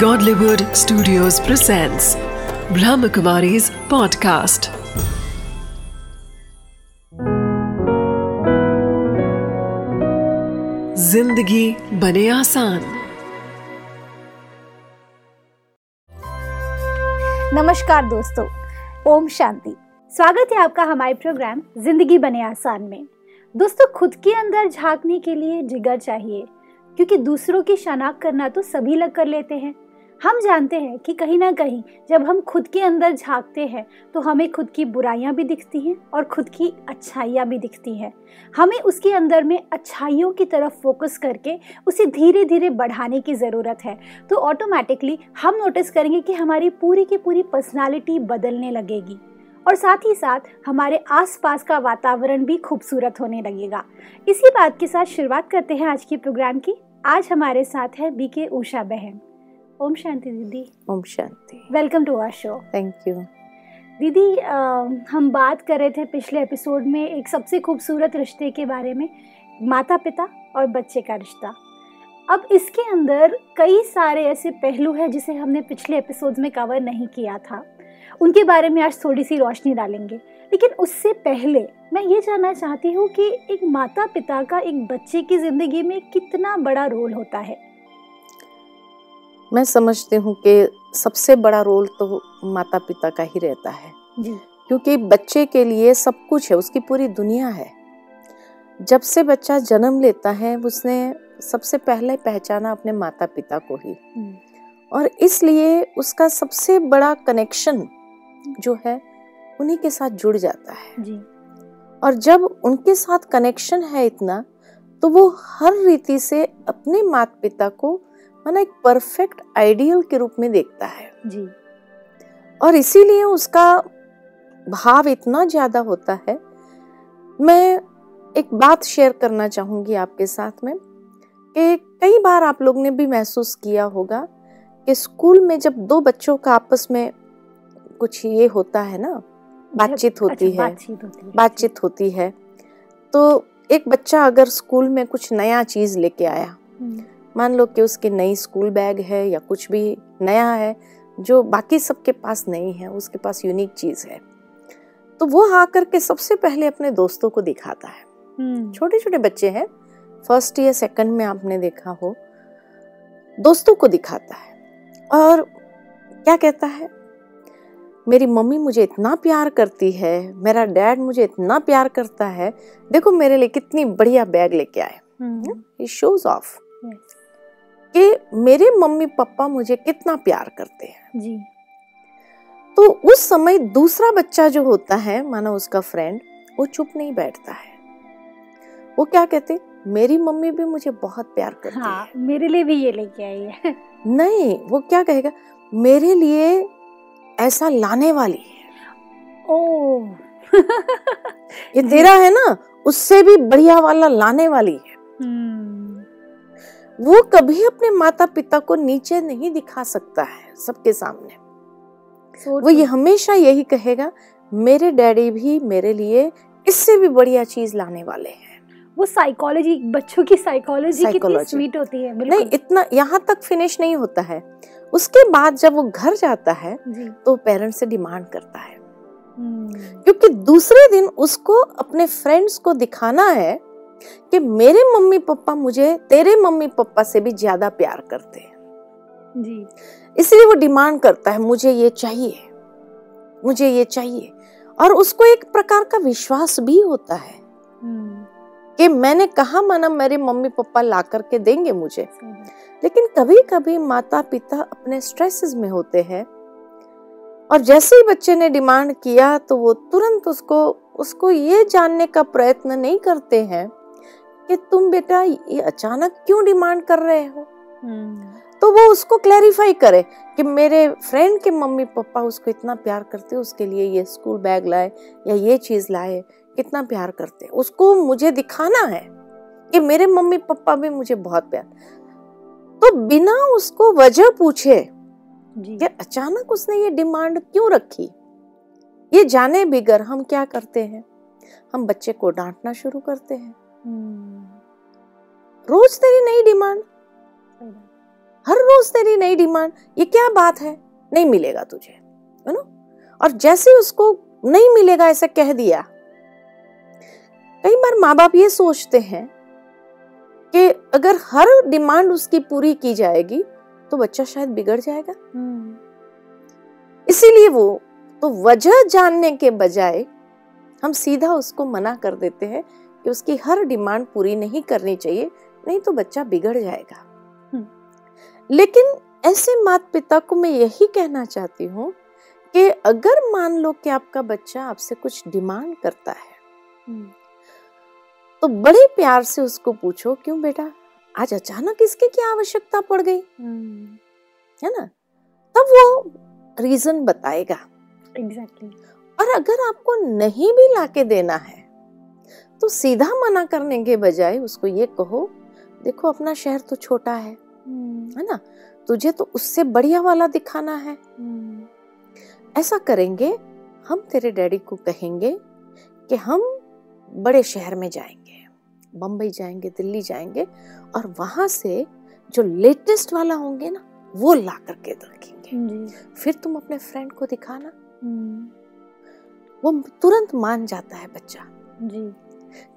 Godlywood Studios presents Brahmakumari's podcast. ज़िंदगी बने आसान। नमस्कार दोस्तों, ओम शांति। स्वागत है आपका हमारे प्रोग्राम ज़िंदगी बने आसान में। दोस्तों, खुद के अंदर झांकने के लिए जिगर चाहिए, क्योंकि दूसरों की शनाख्त करना तो सभी लग कर लेते हैं। हम जानते हैं कि कहीं ना कहीं जब हम खुद के अंदर झांकते हैं तो हमें खुद की बुराइयाँ भी दिखती हैं और खुद की अच्छाइयाँ भी दिखती हैं। हमें उसके अंदर में अच्छाइयों की तरफ़ फोकस करके उसे धीरे धीरे बढ़ाने की ज़रूरत है। तो ऑटोमेटिकली हम नोटिस करेंगे कि हमारी पूरी की पूरी पर्सनालिटी बदलने लगेगी और साथ ही साथ हमारे आसपास का वातावरण भी खूबसूरत होने लगेगा। इसी बात के साथ शुरुआत करते हैं आज की प्रोग्राम की। आज हमारे साथ है बीके उषा बहन। ओम शांति दीदी। ओम शांति। Welcome to our show thank you दीदी आ, हम बात कर रहे थे पिछले एपिसोड में एक सबसे खूबसूरत रिश्ते के बारे में माता पिता और बच्चे का रिश्ता। अब इसके अंदर कई सारे ऐसे पहलू हैं जिसे हमने पिछले एपिसोड में कवर नहीं किया था। उनके बारे में आज थोड़ी सी रोशनी डालेंगे। लेकिन उससे पहले मैं ये जानना चाहती हूँ कि एक माता पिता का एक बच्चे की ज़िंदगी में कितना बड़ा रोल होता है। मैं समझती हूँ कि सबसे बड़ा रोल तो माता पिता का ही रहता है। क्योंकि बच्चे के लिए सब कुछ है उसकी पूरी दुनिया है। जब से बच्चा जन्म लेता है उसने सबसे पहले पहचाना अपने माता पिता को ही। और इसलिए उसका सबसे बड़ा कनेक्शन जो है उन्हीं के साथ जुड़ जाता है। जी। और जब उनके साथ कनेक्शन है इतना तो वो हर रीति से अपने माता पिता को माना एक परफेक्ट आइडियल के रूप में देखता है। जी। और इसीलिए उसका भाव इतना ज़्यादा होता है। मैं एक बात शेयर करना चाहूँगी आपके साथ में कि कई बार आप लोग ने भी महसूस किया होगा कि स्कूल में जब दो बच्चों का आपस में कुछ ये होता है ना बातचीत होती अच्छा, है बातचीत होती है बातचीत होती है तो एक बच्चा अगर स्कूल में कुछ नया चीज़ लेके आया हम्म, मान लो कि उसकी नई स्कूल बैग है या कुछ भी नया है जो बाकी सबके पास नहीं है उसके पास यूनिक चीज़ है। तो वो आकर के सबसे पहले अपने दोस्तों को दिखाता है। हम्म, छोटे छोटे बच्चे हैं फ़र्स्ट या सेकंड में आपने देखा हो दोस्तों को दिखाता है और क्या कहता है? मेरी मम्मी मुझे इतना प्यार करती है मेरा डैड मुझे इतना प्यार करता है देखो मेरे लिए कितनी बढ़िया बैग लेके आए। हम्म, शोज़ ऑफ़ yes, कि मेरे मम्मी पापा मुझे कितना प्यार करते हैं। जी। तो उस समय दूसरा बच्चा जो होता है माना उसका फ्रेंड वो चुप नहीं बैठता है। वो क्या कहते मेरी मम्मी भी मुझे बहुत प्यार करती हाँ है। मेरे लिए भी ये लेके आई है। नहीं वो क्या कहेगा मेरे लिए ऐसा लाने वाली है। ओ। ये तेरा है ना उससे भी बढ़िया वाला लाने वाली है। हम्म, वो कभी अपने माता पिता को नीचे नहीं दिखा सकता है सबके सामने। so वो ये हमेशा यही कहेगा मेरे डैडी भी मेरे लिए इससे भी बढ़िया चीज़ लाने वाले हैं। वो साइकोलॉजी बच्चों की साइकोलॉजी कितनी स्वीट होती है बिल्कुल। नहीं इतना यहाँ तक फिनिश नहीं होता है। उसके बाद जब वो घर जाता है तो पेरेंट्स से डिमांड करता है। हम्म, क्योंकि दूसरे दिन उसको अपने फ्रेंड्स को दिखाना है कि मेरे मम्मी पापा मुझे तेरे मम्मी पापा से भी ज़्यादा प्यार करते हैं। जी। इसलिए वो डिमांड करता है मुझे ये चाहिए मुझे ये चाहिए। और उसको एक प्रकार का विश्वास भी होता है। हम्म, कि मैंने कहा माना मेरे मम्मी पापा ला करके देंगे मुझे। लेकिन कभी कभी माता पिता अपने स्ट्रेसेस में होते हैं। और जैसे ही बच्चे ने डिमांड किया तो वो तुरंत उसको उसको ये जानने का प्रयत्न नहीं करते हैं कि तुम बेटा ये अचानक क्यों डिमांड कर रहे हो? हम्म, तो वो उसको क्लैरिफाई करे कि मेरे फ्रेंड के मम्मी पापा उसको इतना प्यार करते उसके लिए ये स्कूल बैग लाए या ये चीज़ लाए कितना प्यार करते उसको मुझे दिखाना है कि मेरे मम्मी पापा भी मुझे बहुत प्यार। तो बिना उसको वजह पूछे कि अचानक उसने ये डिमांड क्यों रखी? ये जाने बिगर हम क्या करते हैं? हम बच्चे को डांटना शुरू करते हैं। हम्म, रोज तेरी नई डिमांड। हर रोज तेरी नई डिमांड ये क्या बात है? नहीं मिलेगा तुझे है ना? और जैसे उसको नहीं मिलेगा ऐसा कह दिया। कई बार माँ बाप ये सोचते हैं कि अगर हर डिमांड उसकी पूरी की जाएगी तो बच्चा शायद बिगड़ जाएगा। इसीलिए वो तो वजह जानने के बजाय हम सीधा उसको मना कर देते हैं कि उसकी हर डिमांड पूरी नहीं करनी चाहिए। नहीं तो बच्चा बिगड़ जाएगा। लेकिन ऐसे माता पिता को मैं यही कहना चाहती हूँ कि अगर मान लो कि आपका बच्चा आपसे कुछ डिमांड करता है तो बड़े प्यार से उसको पूछो क्यों बेटा? आज अचानक इसकी क्या आवश्यकता पड़ गई? है ना? तब वो रीजन बताएगा। एग्जैक्टली और अगर आपको नहीं भी लाके देना है तो सीधा मना करने के बजाय उसको ये कहो देखो अपना शहर तो छोटा है। है ना? तुझे तो उससे बढ़िया वाला दिखाना है। ऐसा करेंगे हम तेरे डैडी को कहेंगे कि हम बड़े शहर में जाएँगे बम्बई जाएँगे दिल्ली जाएँगे और वहाँ से जो लेटेस्ट वाला होंगे ना वो ला करके रखेंगे। फिर तुम अपने फ्रेंड को दिखाना। वो तुरंत मान जाता है बच्चा। जी।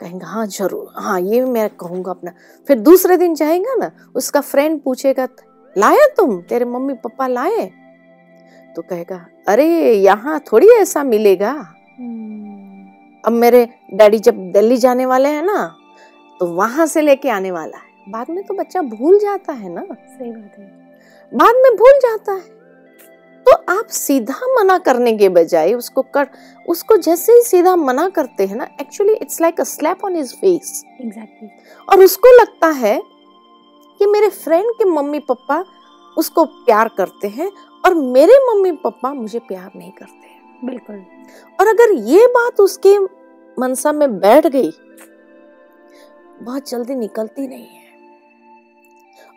कहेंगे हाँ ज़रूर हाँ ये मैं कहूँगा अपना। फिर दूसरे दिन जाएगा ना उसका फ्रेंड पूछेगा लाए तुम? तेरे मम्मी पापा लाए? तो कहेगा अरे यहाँ थोड़ी ऐसा मिलेगा। अब मेरे डैडी जब दिल्ली जाने वाले हैं ना तो वहाँ से लेके आने वाला है। बाद में तो बच्चा भूल जाता है ना। सही बात है। बाद में भूल जाता है। तो आप सीधा मना करने के बजाय उसको कर उसको जैसे ही सीधा मना करते हैं ना actually it's like a slap on his face exactly और उसको लगता है कि मेरे फ्रेंड के मम्मी पापा उसको प्यार करते हैं और मेरे मम्मी पापा मुझे प्यार नहीं करते हैं। बिल्कुल। और अगर ये बात उसके मनसा में बैठ गई बहुत जल्दी निकलती नहीं है।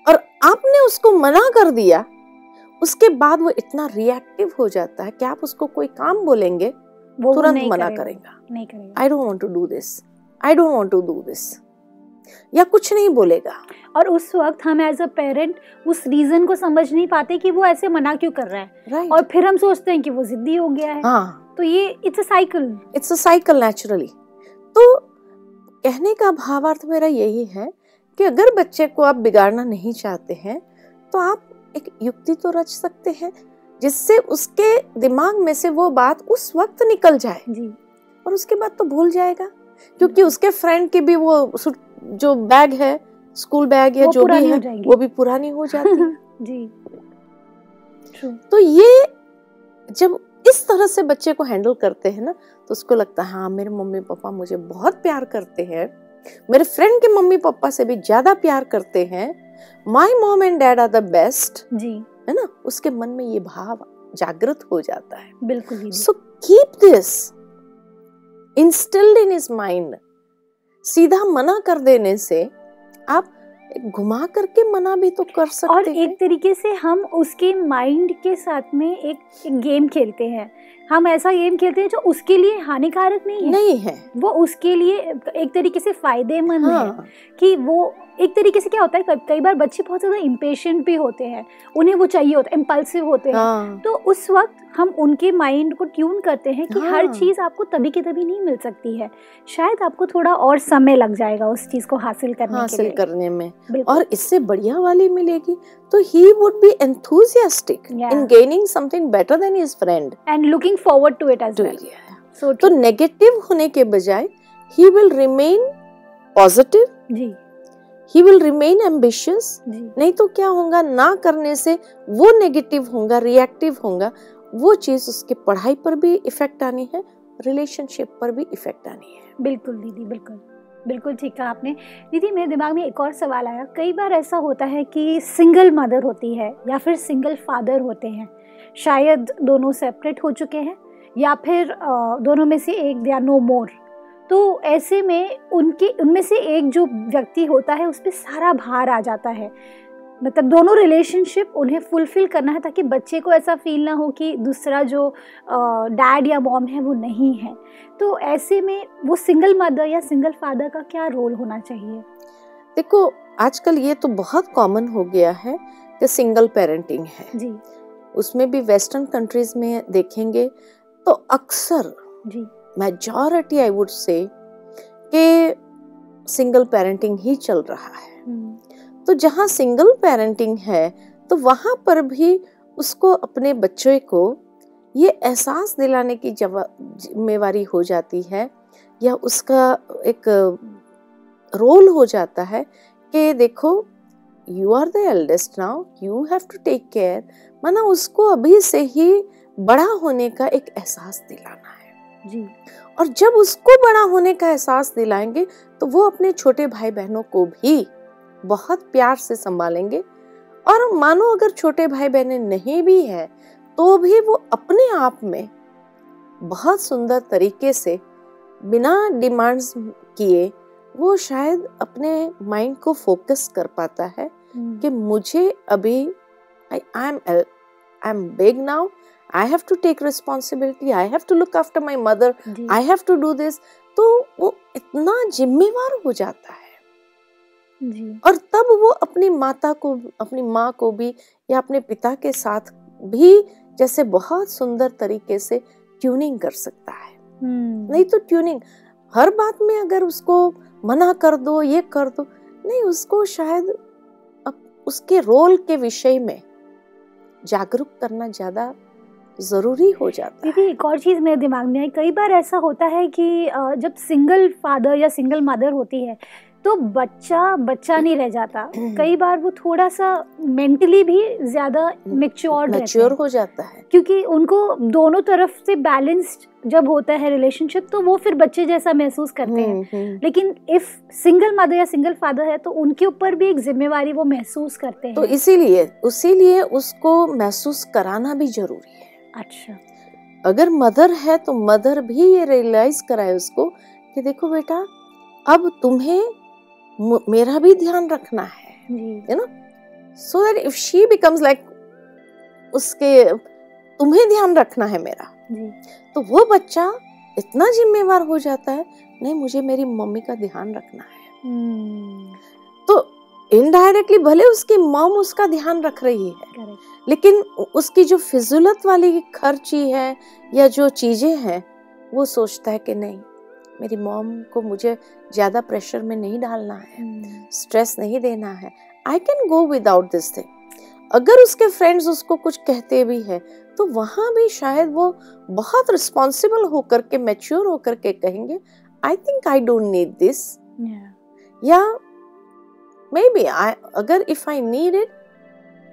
और आपने उसको मना कर दिया उसके बाद वो इतना रिएक्टिव हो जाता है कि आप उसको कोई काम बोलेंगे वो तुरंत नहीं मना करेगा, करेगा। नहीं करेगा। I don't want to do this I don't want to do this या कुछ नहीं बोलेगा। और उस वक्त हम एज अ पेरेंट उस रीजन को समझ नहीं पाते कि वो ऐसे मना क्यों कर रहा है। राइट और फिर हम सोचते हैं कि वो जिद्दी हो गया है। हाँ। तो ये it's a cycle it's a cycle naturally तो कहने का भावार्थ मेरा यही है कि अगर बच्चे को आप बिगाड़ना नहीं चाहते हैं तो आप एक युक्ति तो रच सकते हैं जिससे उसके दिमाग में से वो बात उस वक्त निकल जाए। जी। और उसके बाद तो भूल जाएगा क्योंकि उसके फ्रेंड की भी वो जो बैग है स्कूल बैग या जो भी है वो भी पुरानी हो जाती है। जी। तो ये जब इस तरह से बच्चे को हैंडल करते हैं ना तो उसको लगता है हाँ मेरे मम्मी पापा मुझे बहुत प्यार करते हैं। मेरे फ्रेंड के मम्मी पापा से भी ज़्यादा प्यार करते हैं। My mom and dad are the best जी। है ना? उसके मन में ये भाव जागृत हो जाता है। बिल्कुल so keep this instilled in his mind सीधा मना कर देने से आप घुमा करके मना भी तो कर सकते और एक तरीके से हम उसके माइंड के साथ में एक, एक गेम खेलते हैं। हम ऐसा गेम खेलते हैं जो उसके लिए हानिकारक नहीं है। नहीं है। वो उसके लिए एक तरीके से फ़ायदेमंद हाँ। है। कि वो एक तरीके से क्या होता है कई- कई बार बच्चे बहुत ज़्यादा इम्पेशेंट भी होते हैं। उन्हें वो चाहिए होता है इम्पल्सिव होते हैं। हाँ। तो उस वक्त हम उनके माइंड को ट्यून करते हैं कि हाँ। हर। चीज़ आपको तभी के तभी नहीं मिल सकती है। शायद आपको थोड़ा और समय लग जाएगा उस चीज़ को हासिल करने के हासिल लिए। करने में। और इससे बढ़िया वाली मिलेगी तो he would be enthusiastic Yeah. in gaining something better than his friend. And looking forward to it as well so तो नेगेटिव होने के बजाय ही विल रिमेन पॉजिटिव जी। ही विल रिमेन एम्बिशियस नहीं तो क्या होगा? ना करने से वो नेगेटिव होगा रिएक्टिव होगा। वो चीज़ उसके पढ़ाई पर भी इफ़ेक्ट आनी है रिलेशनशिप पर भी इफ़ेक्ट आनी है। बिल्कुल दीदी, बिल्कुल। बिल्कुल ठीक कहा आपने। दीदी, मेरे दिमाग में एक और सवाल आया। कई बार ऐसा होता है कि सिंगल मदर होती है या फिर सिंगल फादर होते हैं। शायद दोनों सेपरेट हो चुके हैं या फिर दोनों में से एक या नो मोर तो ऐसे में उनके, उनमें से एक जो व्यक्ति होता है, उस पर सारा भार आ जाता है। मतलब दोनों रिलेशनशिप उन्हें फुलफिल करना है ताकि बच्चे को ऐसा फील ना हो कि दूसरा जो डैड या मॉम है वो नहीं है। तो ऐसे में वो सिंगल मदर या सिंगल फादर का क्या रोल होना चाहिए? देखो आजकल ये तो बहुत कॉमन हो गया है कि सिंगल पेरेंटिंग है। जी। उसमें भी वेस्टर्न कंट्रीज़ में देखेंगे तो अक्सर जी। मेजॉरिटी आई वुड से कि सिंगल पेरेंटिंग ही चल रहा है। तो जहाँ सिंगल पेरेंटिंग है तो वहाँ पर भी उसको अपने बच्चे को ये एहसास दिलाने की जिम्मेवारी हो जाती है या उसका एक रोल हो जाता है कि देखो you are the eldest now you have to take care माना उसको अभी से ही बड़ा होने का एक एहसास दिलाना है। जी। और जब उसको बड़ा होने का एहसास दिलाएँगे तो वो अपने छोटे भाई बहनों को भी बहुत प्यार से संभालेंगे। और मानो अगर छोटे भाई बहनें नहीं भी है तो भी वो अपने आप में बहुत सुंदर तरीके से बिना डिमांड्स किए वो शायद अपने माइंड को फोकस कर पाता है हम्म, कि मुझे अभी I am I am big now I have to take responsibility I have to look after my mother I have to do this तो वो इतना जिम्मेवार हो जाता है। जी। और तब वो अपनी माता को अपनी माँ को भी या अपने पिता के साथ भी जैसे बहुत सुंदर तरीके से ट्यूनिंग कर सकता है। हम्म, नहीं तो ट्यूनिंग हर बात में अगर उसको मना कर दो ये कर दो नहीं उसको शायद अब उसके रोल के विषय में जागरूक करना ज़्यादा ज़रूरी हो जाता है। दीदी एक और चीज़ मेरे दिमाग में आई कई बार ऐसा होता है कि जब सिंगल फादर या सिंगल मदर होती है तो बच्चा बच्चा नहीं रह जाता। कई बार वो थोड़ा सा मेंटली भी ज़्यादा मेच्योर मैच्योर हो। जाता है। क्योंकि उनको दोनों तरफ़ से बैलेंस्ड जब होता है रिलेशनशिप तो वो फिर बच्चे जैसा महसूस करते हैं। हम्म, हम्म। लेकिन इफ़ सिंगल मदर या सिंगल फादर है तो उनके ऊपर भी एक जिम्मेवारी वो महसूस करते हैं। तो इसीलिए उसीलिए उसको महसूस कराना भी ज़रूरी है। अच्छा। अगर मदर है तो मदर भी ये रियलाइज़ कराए उसको कि देखो बेटा अब तुम्हें मेरा भी ध्यान रखना है जी। So that if she becomes like उसके तुम्हें ध्यान रखना है मेरा। तो वो बच्चा इतना जिम्मेवार हो जाता है नहीं मुझे मेरी मम्मी का ध्यान रखना है। हम्म। तो इनडायरेक्टली भले उसकी मॉम उसका ध्यान रख रही है लेकिन उसकी जो फिजुलत वाली खर्ची है या जो चीज़ें हैं वो सोचता है कि नहीं मेरी मॉम को मुझे ज़्यादा प्रेशर में नहीं डालना है स्ट्रेस नहीं देना है। I can go without this thing अगर उसके फ्रेंड्स उसको कुछ कहते भी है तो वहाँ भी शायद वो बहुत रिस्पॉन्सिबल होकर के मैच्योर होकर के कहेंगे I think I don't need this या मे बी आई अगर if I need it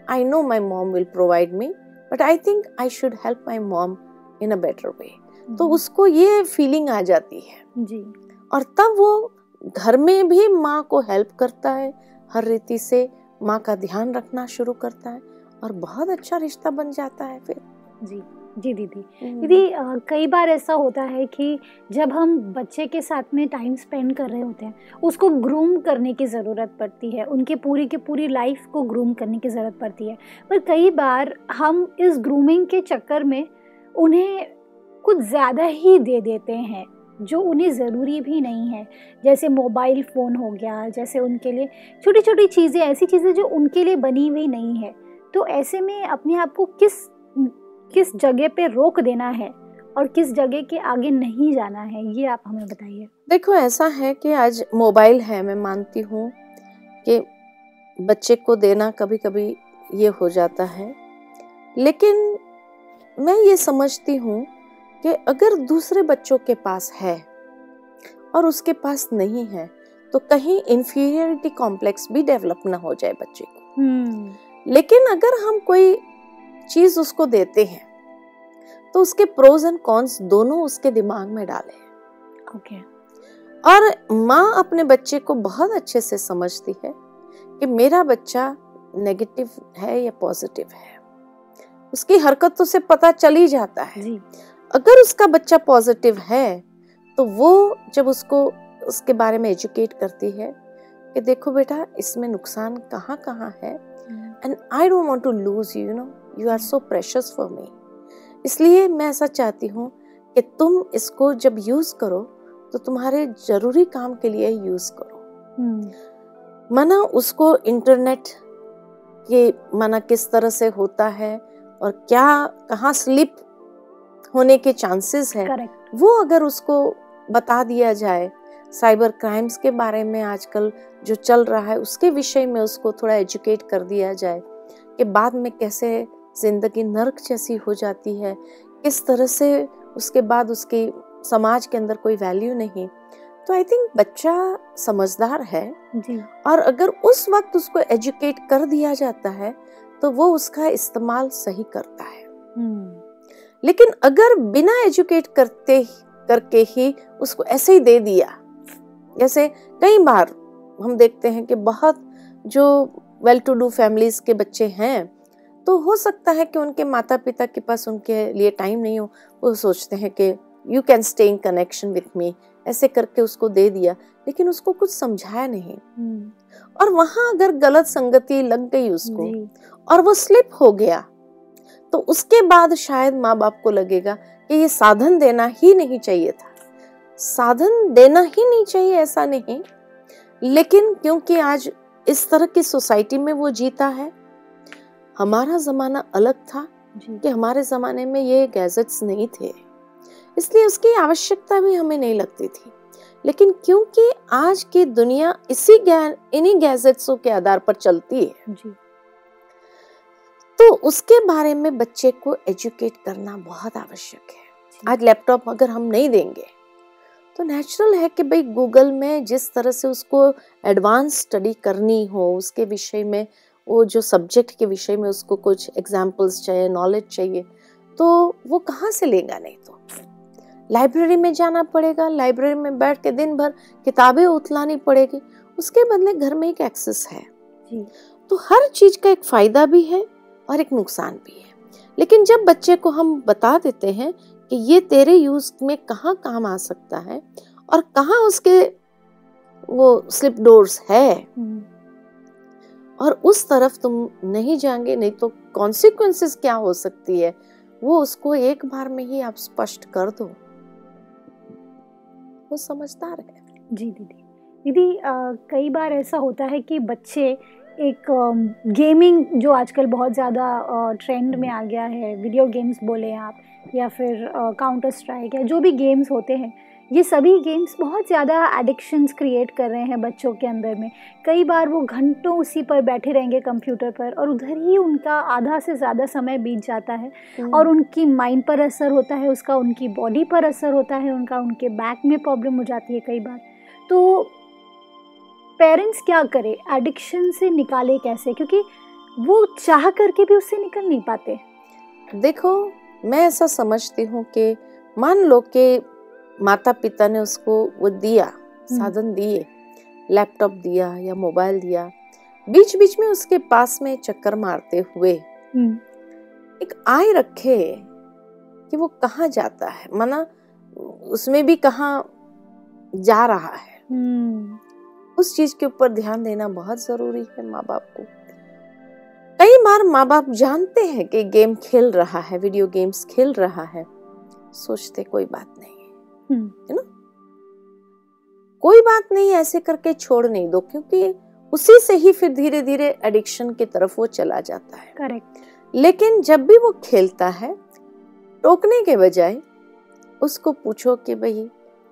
I know my mom will provide me but I think I should help my mom in a better way तो उसको ये feeling आ जाती है। जी। और तब वो घर में भी माँ को हेल्प करता है हर रीति से माँ का ध्यान रखना शुरू करता है और बहुत अच्छा रिश्ता बन जाता है फिर। जी जी दीदी। दीदी कई बार ऐसा होता है कि जब हम बच्चे के साथ में टाइम स्पेंड कर रहे होते हैं उसको ग्रूम करने की ज़रूरत पड़ती है उनके पूरी की पूरी लाइफ को ग्रूम करने की ज़रूरत पड़ती है। पर कई बार हम इस ग्रूमिंग के चक्कर में उन्हें कुछ ज़्यादा ही दे देते हैं, जो उन्हें ज़रूरी भी नहीं है। जैसे मोबाइल फ़ोन हो गया, जैसे उनके लिए छोटी छोटी चीज़ें, ऐसी चीज़ें जो उनके लिए बनी हुई नहीं है। तो ऐसे में अपने आप को किस किस जगह पे रोक देना है और किस जगह के आगे नहीं जाना है, ये आप हमें बताइए। देखो, ऐसा है कि आज मोबाइल है, मैं मानती हूँ कि बच्चे को देना कभी कभी ये हो जाता है। लेकिन मैं ये समझती हूँ कि अगर दूसरे बच्चों के पास है और उसके पास नहीं है तो कहीं इंफीरियरिटी कॉम्प्लेक्स भी डेवलप ना हो जाए बच्चे को। hmm. लेकिन अगर हम कोई चीज़ उसको देते हैं तो उसके प्रोज एंड कॉन्स दोनों उसके दिमाग में डाले ओके। और माँ अपने बच्चे को बहुत अच्छे से समझती है कि मेरा बच्चा नेगेटिव है या पॉजिटिव है। उसकी हरकतों से पता चल ही जाता है। जी। अगर उसका बच्चा पॉजिटिव है तो वो जब उसको उसके बारे में एजुकेट करती है कि देखो बेटा इसमें नुकसान कहाँ कहाँ है and I don't want to lose you know you are so precious for me इसलिए मैं ऐसा चाहती हूँ कि तुम इसको जब यूज़ करो तो तुम्हारे ज़रूरी काम के लिए यूज़ करो। हम्म, मना उसको इंटरनेट के माना किस तरह से होता है और क्या कहाँ स्लिप होने के चांसेस है। वो अगर उसको बता दिया जाए साइबर क्राइम्स के बारे में आजकल जो चल रहा है उसके विषय में उसको थोड़ा एजुकेट कर दिया जाए कि बाद में कैसे ज़िंदगी नरक जैसी हो जाती है किस तरह से उसके बाद उसकी समाज के अंदर कोई वैल्यू नहीं। तो आई थिंक बच्चा समझदार है जी। और अगर उस वक्त उसको एजुकेट कर दिया जाता है तो वो उसका इस्तेमाल सही करता है। हम्म। लेकिन अगर बिना एजुकेट करते करके ही उसको ऐसे ही दे दिया। जैसे कई बार हम देखते हैं कि बहुत जो वेल टू डू फैमिलीज़ के बच्चे हैं तो हो सकता है कि उनके माता पिता के पास उनके लिए टाइम नहीं हो। वो सोचते हैं कि you can stay in connection with me ऐसे करके उसको दे दिया लेकिन उसको कुछ समझाया नहीं। हम्म, और वहाँ अगर गलत संगति लग गई उसको और वो स्लिप हो गया तो उसके बाद शायद माँ बाप को लगेगा कि ये साधन देना ही नहीं चाहिए था। साधन देना ही नहीं चाहिए ऐसा नहीं। लेकिन क्योंकि आज इस तरह की सोसाइटी में वो जीता है हमारा जमाना अलग था कि हमारे जमाने में ये गैजेट्स नहीं थे। इसलिए उसकी आवश्यकता भी हमें नहीं लगती थी। लेकिन क्योंकि आज की दुनिया इसी इन्हीं गैजेट्सों के आधार पर चलती है जी। तो उसके बारे में बच्चे को एजुकेट करना बहुत आवश्यक है। आज लैपटॉप अगर हम नहीं देंगे तो नेचुरल है कि भाई गूगल में जिस तरह से उसको एडवांस स्टडी करनी हो उसके विषय में वो जो सब्जेक्ट के विषय में उसको कुछ एग्जाम्पल्स चाहिए नॉलेज चाहिए तो वो कहाँ से लेगा नहीं तो? लाइब्रेरी में जाना पड़ेगा लाइब्रेरी में बैठ के दिन भर किताबें उतलानी पड़ेगी उसके बदले घर में एक एक्सेस है। तो हर चीज़ का एक फ़ायदा भी है और एक नुकसान भी है। लेकिन जब बच्चे को हम बता देते हैं कि ये तेरे यूज़ में कहाँ काम आ सकता है और कहाँ उसके वो स्लिप डोर्स है। और उस तरफ़ तुम नहीं जाएँगे, नहीं तो कॉन्सिक्वेंसेस क्या हो सकती है? वो उसको एक बार में ही आप स्पष्ट कर दो। वो समझदार है। जी, दीदी। दीदी कई बार ऐसा होता है कि बच्चे एक गेमिंग जो आजकल बहुत ज़्यादा ट्रेंड में आ गया है वीडियो गेम्स बोले आप या फिर काउंटर स्ट्राइक या जो भी गेम्स होते हैं ये सभी गेम्स बहुत ज़्यादा एडिक्शंस क्रिएट कर रहे हैं बच्चों के अंदर में। कई बार वो घंटों उसी पर बैठे रहेंगे कंप्यूटर पर और उधर ही उनका आधा से ज़्यादा समय बीत जाता है और उनकी माइंड पर असर होता है उसका उनकी बॉडी पर असर होता है उनका उनके बैक में प्रॉब्लम हो जाती है कई बार। तो पेरेंट्स क्या करें? एडिक्शन से निकाले कैसे? क्योंकि वो चाह करके भी उससे निकल नहीं पाते। देखो मैं ऐसा समझती हूँ कि मान लो कि माता पिता ने उसको वो दिया साधन दिए लैपटॉप दिया या मोबाइल दिया बीच बीच में उसके पास में चक्कर मारते हुए एक आय रखे कि वो कहाँ जाता है। माना उसमें भी कहाँ जा रहा है। उस चीज़ के ऊपर ध्यान देना बहुत ज़रूरी है माँ बाप को। कई बार माँ बाप जानते हैं कि गेम खेल रहा है वीडियो गेम्स खेल रहा है। सोचते कोई बात नहीं है। है ना? कोई बात नहीं ऐसे करके छोड़ नहीं दो क्योंकि उसी से ही फिर धीरे धीरे एडिक्शन की तरफ़ वो चला जाता है। करेक्ट लेकिन जब भी वो खेलता है टोकने के बजाय उसको पूछो कि भाई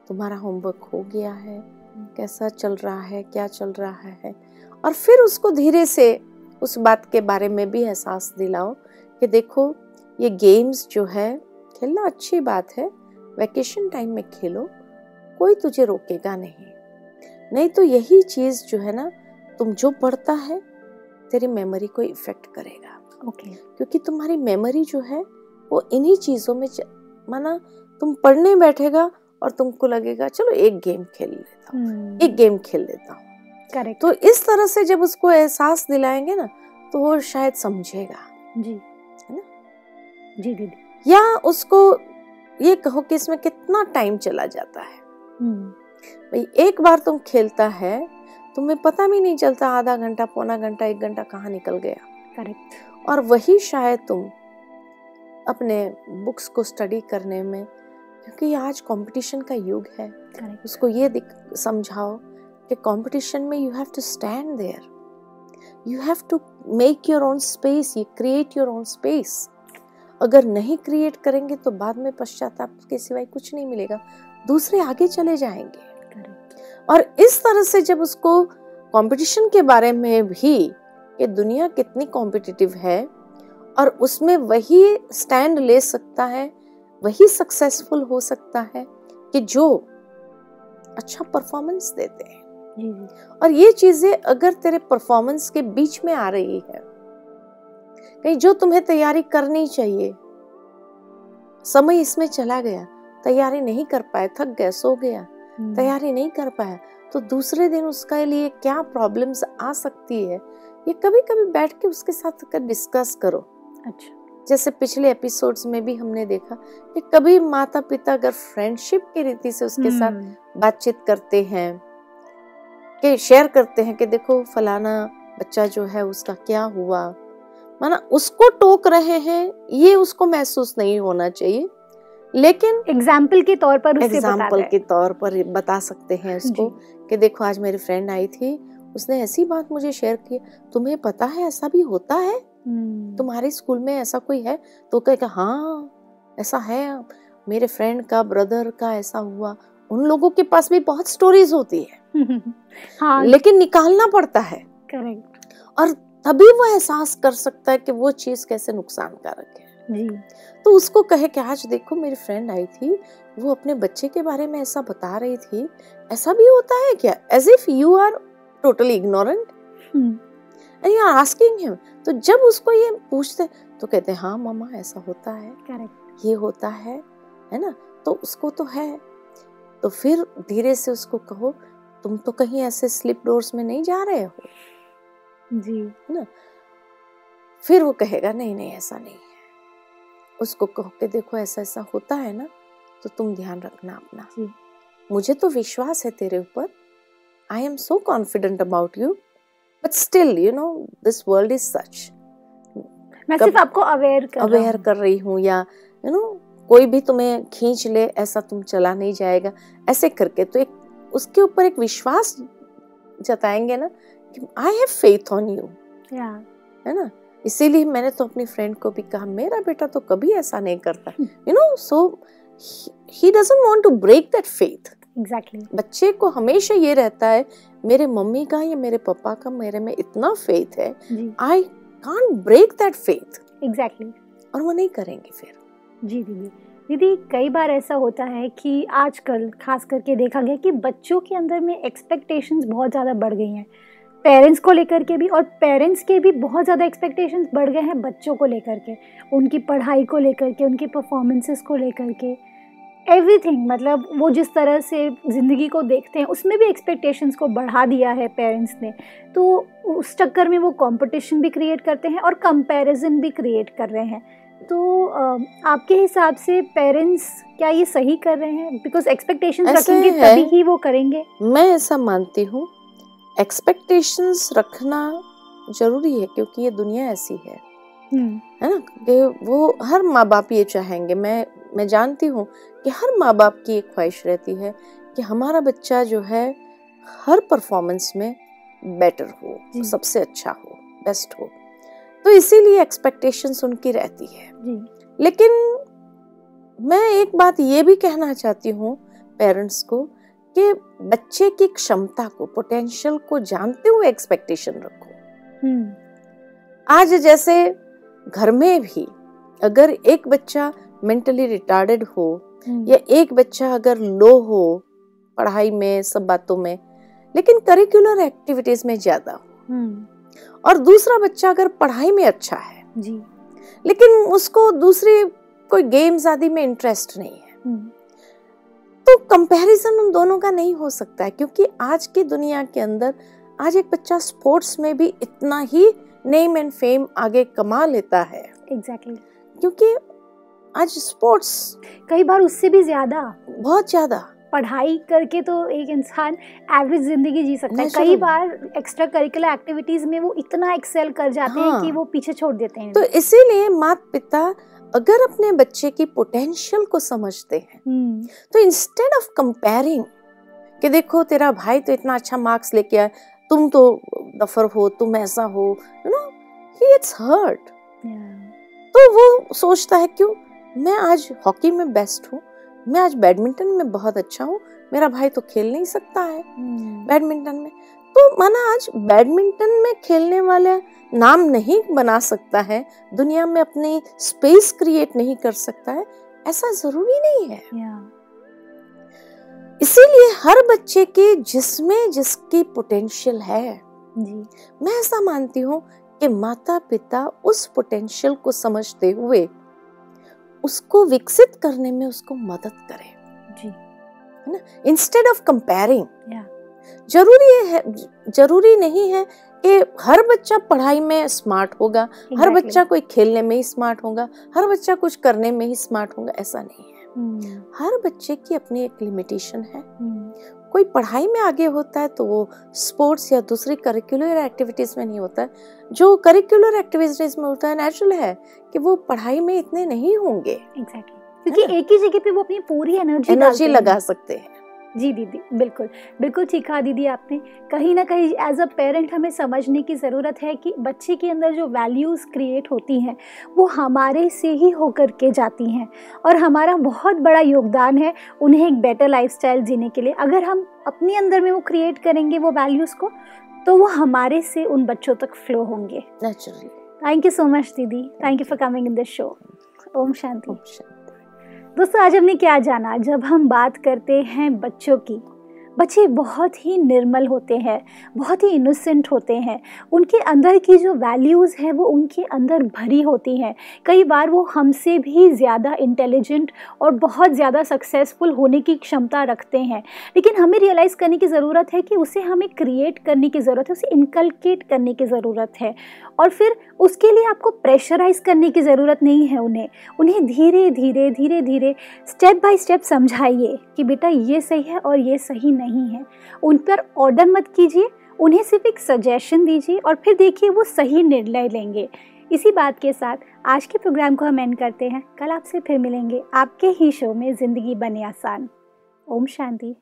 तुम्हारा होमवर्क हो गया है कैसा चल रहा है क्या चल रहा है? और फिर उसको धीरे से उस बात के बारे में भी एहसास दिलाओ कि देखो ये गेम्स जो है खेलना अच्छी बात है वैकेशन टाइम में खेलो कोई तुझे रोकेगा नहीं। नहीं तो यही चीज़ जो है ना तुम जो पढ़ता है तेरी मेमोरी को इफ़ेक्ट करेगा। Okay okay. क्योंकि तुम्हारी मेमोरी जो है वो इन्हीं चीज़ों में माना तुम पढ़ने बैठेगा और तुमको लगेगा चलो एक गेम खेल लेता हूँ। एक गेम खेल लेता हूँ। करेक्ट तो इस तरह से जब उसको एहसास दिलाएँगे ना तो वो शायद समझेगा। जी। है ना? जी दीदी। या उसको ये कहो कि इसमें कितना टाइम चला जाता है। हम्म, भाई एक बार तुम खेलता है तुम्हें पता भी नहीं चलता आधा घंटा पौना घंटा एक घंटा कहाँ निकल गया। करेक्ट और वही शायद तुम अपने बुक्स को स्टडी करने में क्योंकि आज कंपटीशन का युग है। करेक्ट उसको ये समझाओ कि कंपटीशन में you have to stand there you have to make your own space ये क्रिएट योर ओन स्पेस अगर नहीं क्रिएट करेंगे तो बाद में पश्चाताप के सिवाय कुछ नहीं मिलेगा। दूसरे आगे चले जाएँगे। और इस तरह से जब उसको कंपटीशन के बारे में भी कि दुनिया कितनी कॉम्पिटिटिव है और उसमें वही स्टैंड ले सकता है वही सक्सेसफुल हो सकता है कि जो अच्छा परफॉर्मेंस देते हैं। और ये चीज़ें अगर तेरे परफॉर्मेंस के बीच में आ रही है कहीं जो तुम्हें तैयारी करनी चाहिए समय इसमें चला गया तैयारी नहीं कर पाए थक गए सो गया हम्म, तैयारी नहीं कर पाया तो दूसरे दिन उसके लिए क्या प्रॉब्लम्स आ सकती है ये कभी कभी बैठ के उसके साथ कर डिस्कस करो। अच्छा। जैसे पिछले एपिसोड्स में भी हमने देखा कि कभी माता पिता अगर फ्रेंडशिप की रीति से उसके साथ हम्म, बातचीत करते हैं कि शेयर करते हैं कि देखो फलाना बच्चा जो है उसका क्या हुआ माना उसको टोक रहे हैं ये उसको महसूस नहीं होना चाहिए। लेकिन एग्ज़ाम्पल के तौर पर एग्ज़ाम्पल के तौर पर बता सकते हैं उसको कि देखो आज मेरी फ्रेंड आई थी उसने ऐसी बात मुझे शेयर की तुम्हें पता है ऐसा भी होता है? तुम्हारे स्कूल में ऐसा कोई है? तो कहेगा हाँ ऐसा है। मेरे फ्रेंड का ब्रदर का ऐसा हुआ। उन लोगों के पास भी बहुत स्टोरीज होती है। हाँ। लेकिन निकालना पड़ता है। करेक्ट और तभी वो एहसास कर सकता है कि वो चीज़ कैसे नुकसानकारक है। जी। तो उसको कहे कि आज देखो मेरी फ्रेंड आई थी। वो अपने बच्चे के बारे में ऐसा बता रही थी। ऐसा भी होता है क्या? As if you are totally ignorant hmm, and you are asking him तो जब उसको ये पूछते तो कहते हैं हाँ मामा ऐसा होता है। करेक्ट ये होता है है ना? तो उसको तो है। तो फिर धीरे से उसको कहो तुम तो कहीं ऐसे स्लिप डोर्स में नहीं जा रहे हो? जी। है ना? फिर वो कहेगा नहीं नहीं ऐसा नहीं है। उसको कहो कि देखो ऐसा ऐसा होता है ना तो तुम ध्यान रखना अपना। मुझे तो विश्वास है तेरे ऊपर। I am so confident about you but still you know this world is such मैं सिर्फ़ आपको अवेयर कर अवेयर कर रही हूँ या यू नो कोई भी तुम्हें खींच ले ऐसा तुम चला नहीं जाएगा। ऐसे करके तो एक उसके ऊपर एक विश्वास जताएँगे ना कि I have faith on you है ना? इसीलिए मैंने तो अपनी फ्रेंड को भी कहा मेरा बेटा तो कभी ऐसा नहीं करता। You know so he doesn't want to break that faith exactly बच्चे को हमेशा ये रहता है मेरे मम्मी का या मेरे पापा का मेरे में इतना फेथ है I can't break that faith exactly और वो नहीं करेंगे फिर। जी दीदी। दीदी कई बार ऐसा होता है कि आजकल खास करके देखा गया कि बच्चों के अंदर में एक्सपेक्टेशंस बहुत ज़्यादा बढ़ गई हैं। पेरेंट्स को लेकर के भी और पेरेंट्स के भी बहुत ज़्यादा एक्सपेक्टेशंस बढ़ गए हैं बच्चों को लेकर के। उनकी पढ़ाई को लेकर के उनकी परफॉर्मेंसेस को लेकर के। एवरीथिंग मतलब वो जिस तरह से ज़िंदगी को देखते हैं उसमें भी एक्सपेक्टेशंस को बढ़ा दिया है पेरेंट्स ने। तो उस चक्कर में वो कंपटीशन भी क्रिएट करते हैं और कंपैरिजन भी क्रिएट कर रहे हैं। तो आपके हिसाब से पेरेंट्स क्या ये सही कर रहे हैं? बिकॉज़ एक्सपेक्टेशंस रखेंगे तभी ही वो करेंगे। मैं ऐसा मानती हूँ एक्सपेक्टेशंस रखना ज़रूरी है क्योंकि ये दुनिया ऐसी है। हम्म, है ना? कि वो हर माँ बाप ये चाहेंगे। मैं मैं जानती हूँ कि हर माँ बाप की एक ख्वाहिश रहती है कि हमारा बच्चा जो है हर परफॉर्मेंस में बेटर हो सबसे अच्छा हो बेस्ट हो। तो इसीलिए एक्सपेक्टेशंस उनकी रहती है। लेकिन मैं एक बात ये भी कहना चाहती हूँ पेरेंट्स को कि बच्चे की क्षमता को पोटेंशियल को जानते हुए एक्सपेक्टेशन रखो। हम्म, आज जैसे घर में भी अगर एक बच्चा मेंटली रिटार्डेड हो या एक बच्चा अगर लो हो पढ़ाई में सब बातों में लेकिन करिकुलर एक्टिविटीज़ में ज़्यादा हम्म, और दूसरा बच्चा अगर पढ़ाई में अच्छा है जी। लेकिन उसको दूसरी कोई गेम्स आदि में इंटरेस्ट नहीं है हम्म, तो कंपैरिजन उन दोनों का नहीं हो सकता है क्योंकि आज की दुनिया के अंदर आज एक बच्चा स्पोर्ट्स में भी इतना ही नेम एंड फेम आगे कमा लेता है। Exactly exactly. क्योंकि आज स्पोर्ट्स कई बार उससे भी ज़्यादा। बहुत ज़्यादा। पढ़ाई करके तो एक इंसान एवरेज ज़िंदगी जी सकता है। कई बार एक्स्ट्रा करिकुलर एक्टिविटीज़ में वो इतना एक्सेल कर जाते हाँ। हैं हाँ। कि वो पीछे छोड़ देते हैं। तो इसीलिए माता पिता अगर अपने बच्चे की पोटेंशियल को समझते हैं हम्म, तो इंस्टेड ऑफ़ कंपेयरिंग कि देखो तेरा भाई तो इतना अच्छा मार्क्स लेके आया तुम तो दफर हो तुम ऐसा हो you know he it's hurt तो वो सोचता है क्यों? मैं आज हॉकी में बेस्ट हूँ। मैं आज बैडमिंटन में बहुत अच्छा हूँ। मेरा भाई तो खेल नहीं सकता है बैडमिंटन में। तो माना आज बैडमिंटन में खेलने वाले नाम नहीं बना सकता है। दुनिया में अपनी स्पेस क्रिएट नहीं कर सकता है। ऐसा ज़रूरी नहीं है। इसीलिए हर बच्चे के जिसमें जिसकी पोटेंशियल है जी। मैं ऐसा मानती हूँ कि माता पिता उस पोटेंशियल को समझते हुए उसको विकसित करने में उसको मदद करें जी है ना इंस्टेड ऑफ़ कंपेयरिंग ज़रूरी है ज़रूरी नहीं है कि हर बच्चा पढ़ाई में स्मार्ट होगा exactly. हर बच्चा कोई खेलने में ही स्मार्ट होगा हर बच्चा कुछ करने में ही स्मार्ट होगा ऐसा नहीं है hmm. हर बच्चे की अपनी एक लिमिटेशन है hmm. कोई पढ़ाई में आगे होता है तो वो स्पोर्ट्स या दूसरी करिकुलर एक्टिविटीज़ में नहीं होता। है जो करिकुलर एक्टिविटीज़ में होता है नेचुरल है कि वो पढ़ाई में इतने नहीं होंगे। Exactly exactly. क्योंकि एक ही जगह पे वो अपनी पूरी एनर्जी एनर्जी लगा सकते हैं। जी दीदी बिल्कुल। बिल्कुल ठीक कहा दीदी आपने। कहीं ना कहीं एज अ पेरेंट हमें समझने की ज़रूरत है कि बच्चे के अंदर जो वैल्यूज़ क्रिएट होती हैं वो हमारे से ही होकर के जाती हैं। और हमारा बहुत बड़ा योगदान है उन्हें एक बेटर लाइफस्टाइल जीने के लिए। अगर हम अपने अंदर में वो क्रिएट करेंगे वो वैल्यूज़ को तो वो हमारे से उन बच्चों तक फ्लो होंगे। Naturally thank you so much दीदी। Thank you for coming in this show Om Shanti. Om Shanti. दोस्तों आज हमने क्या जाना? जब हम बात करते हैं बच्चों की बच्चे बहुत ही निर्मल होते हैं, बहुत ही इनोसेंट होते हैं। उनके अंदर की जो वैल्यूज़ हैं, वो उनके अंदर भरी होती हैं। कई बार वो हमसे भी ज़्यादा इंटेलिजेंट और बहुत ज़्यादा सक्सेसफुल होने की क्षमता रखते हैं। लेकिन हमें रियलाइज़ करने की ज़रूरत है कि उसे हमें क्रिएट करने की ज़रूरत है, उसे इनकलकेट करने की ज़रूरत है। और फिर उसके लिए आपको प्रेशराइज करने की ज़रूरत नहीं है उन्हें। उन्हें धीरे धीरे धीरे धीरे स्टेप बाय स्टेप समझाइए कि बेटा ये सही है और ये सही नहीं है। उन पर ऑर्डर मत कीजिए, उन्हें सिर्फ़ एक सजेशन दीजिए और फिर देखिए वो सही निर्णय लेंगे। इसी बात के साथ आज के प्रोग्राम को हम एंड करते हैं। कल आपसे फिर मिलेंगे। आपके ही शो में ज़िंदगी बने आसान। ओम शांति।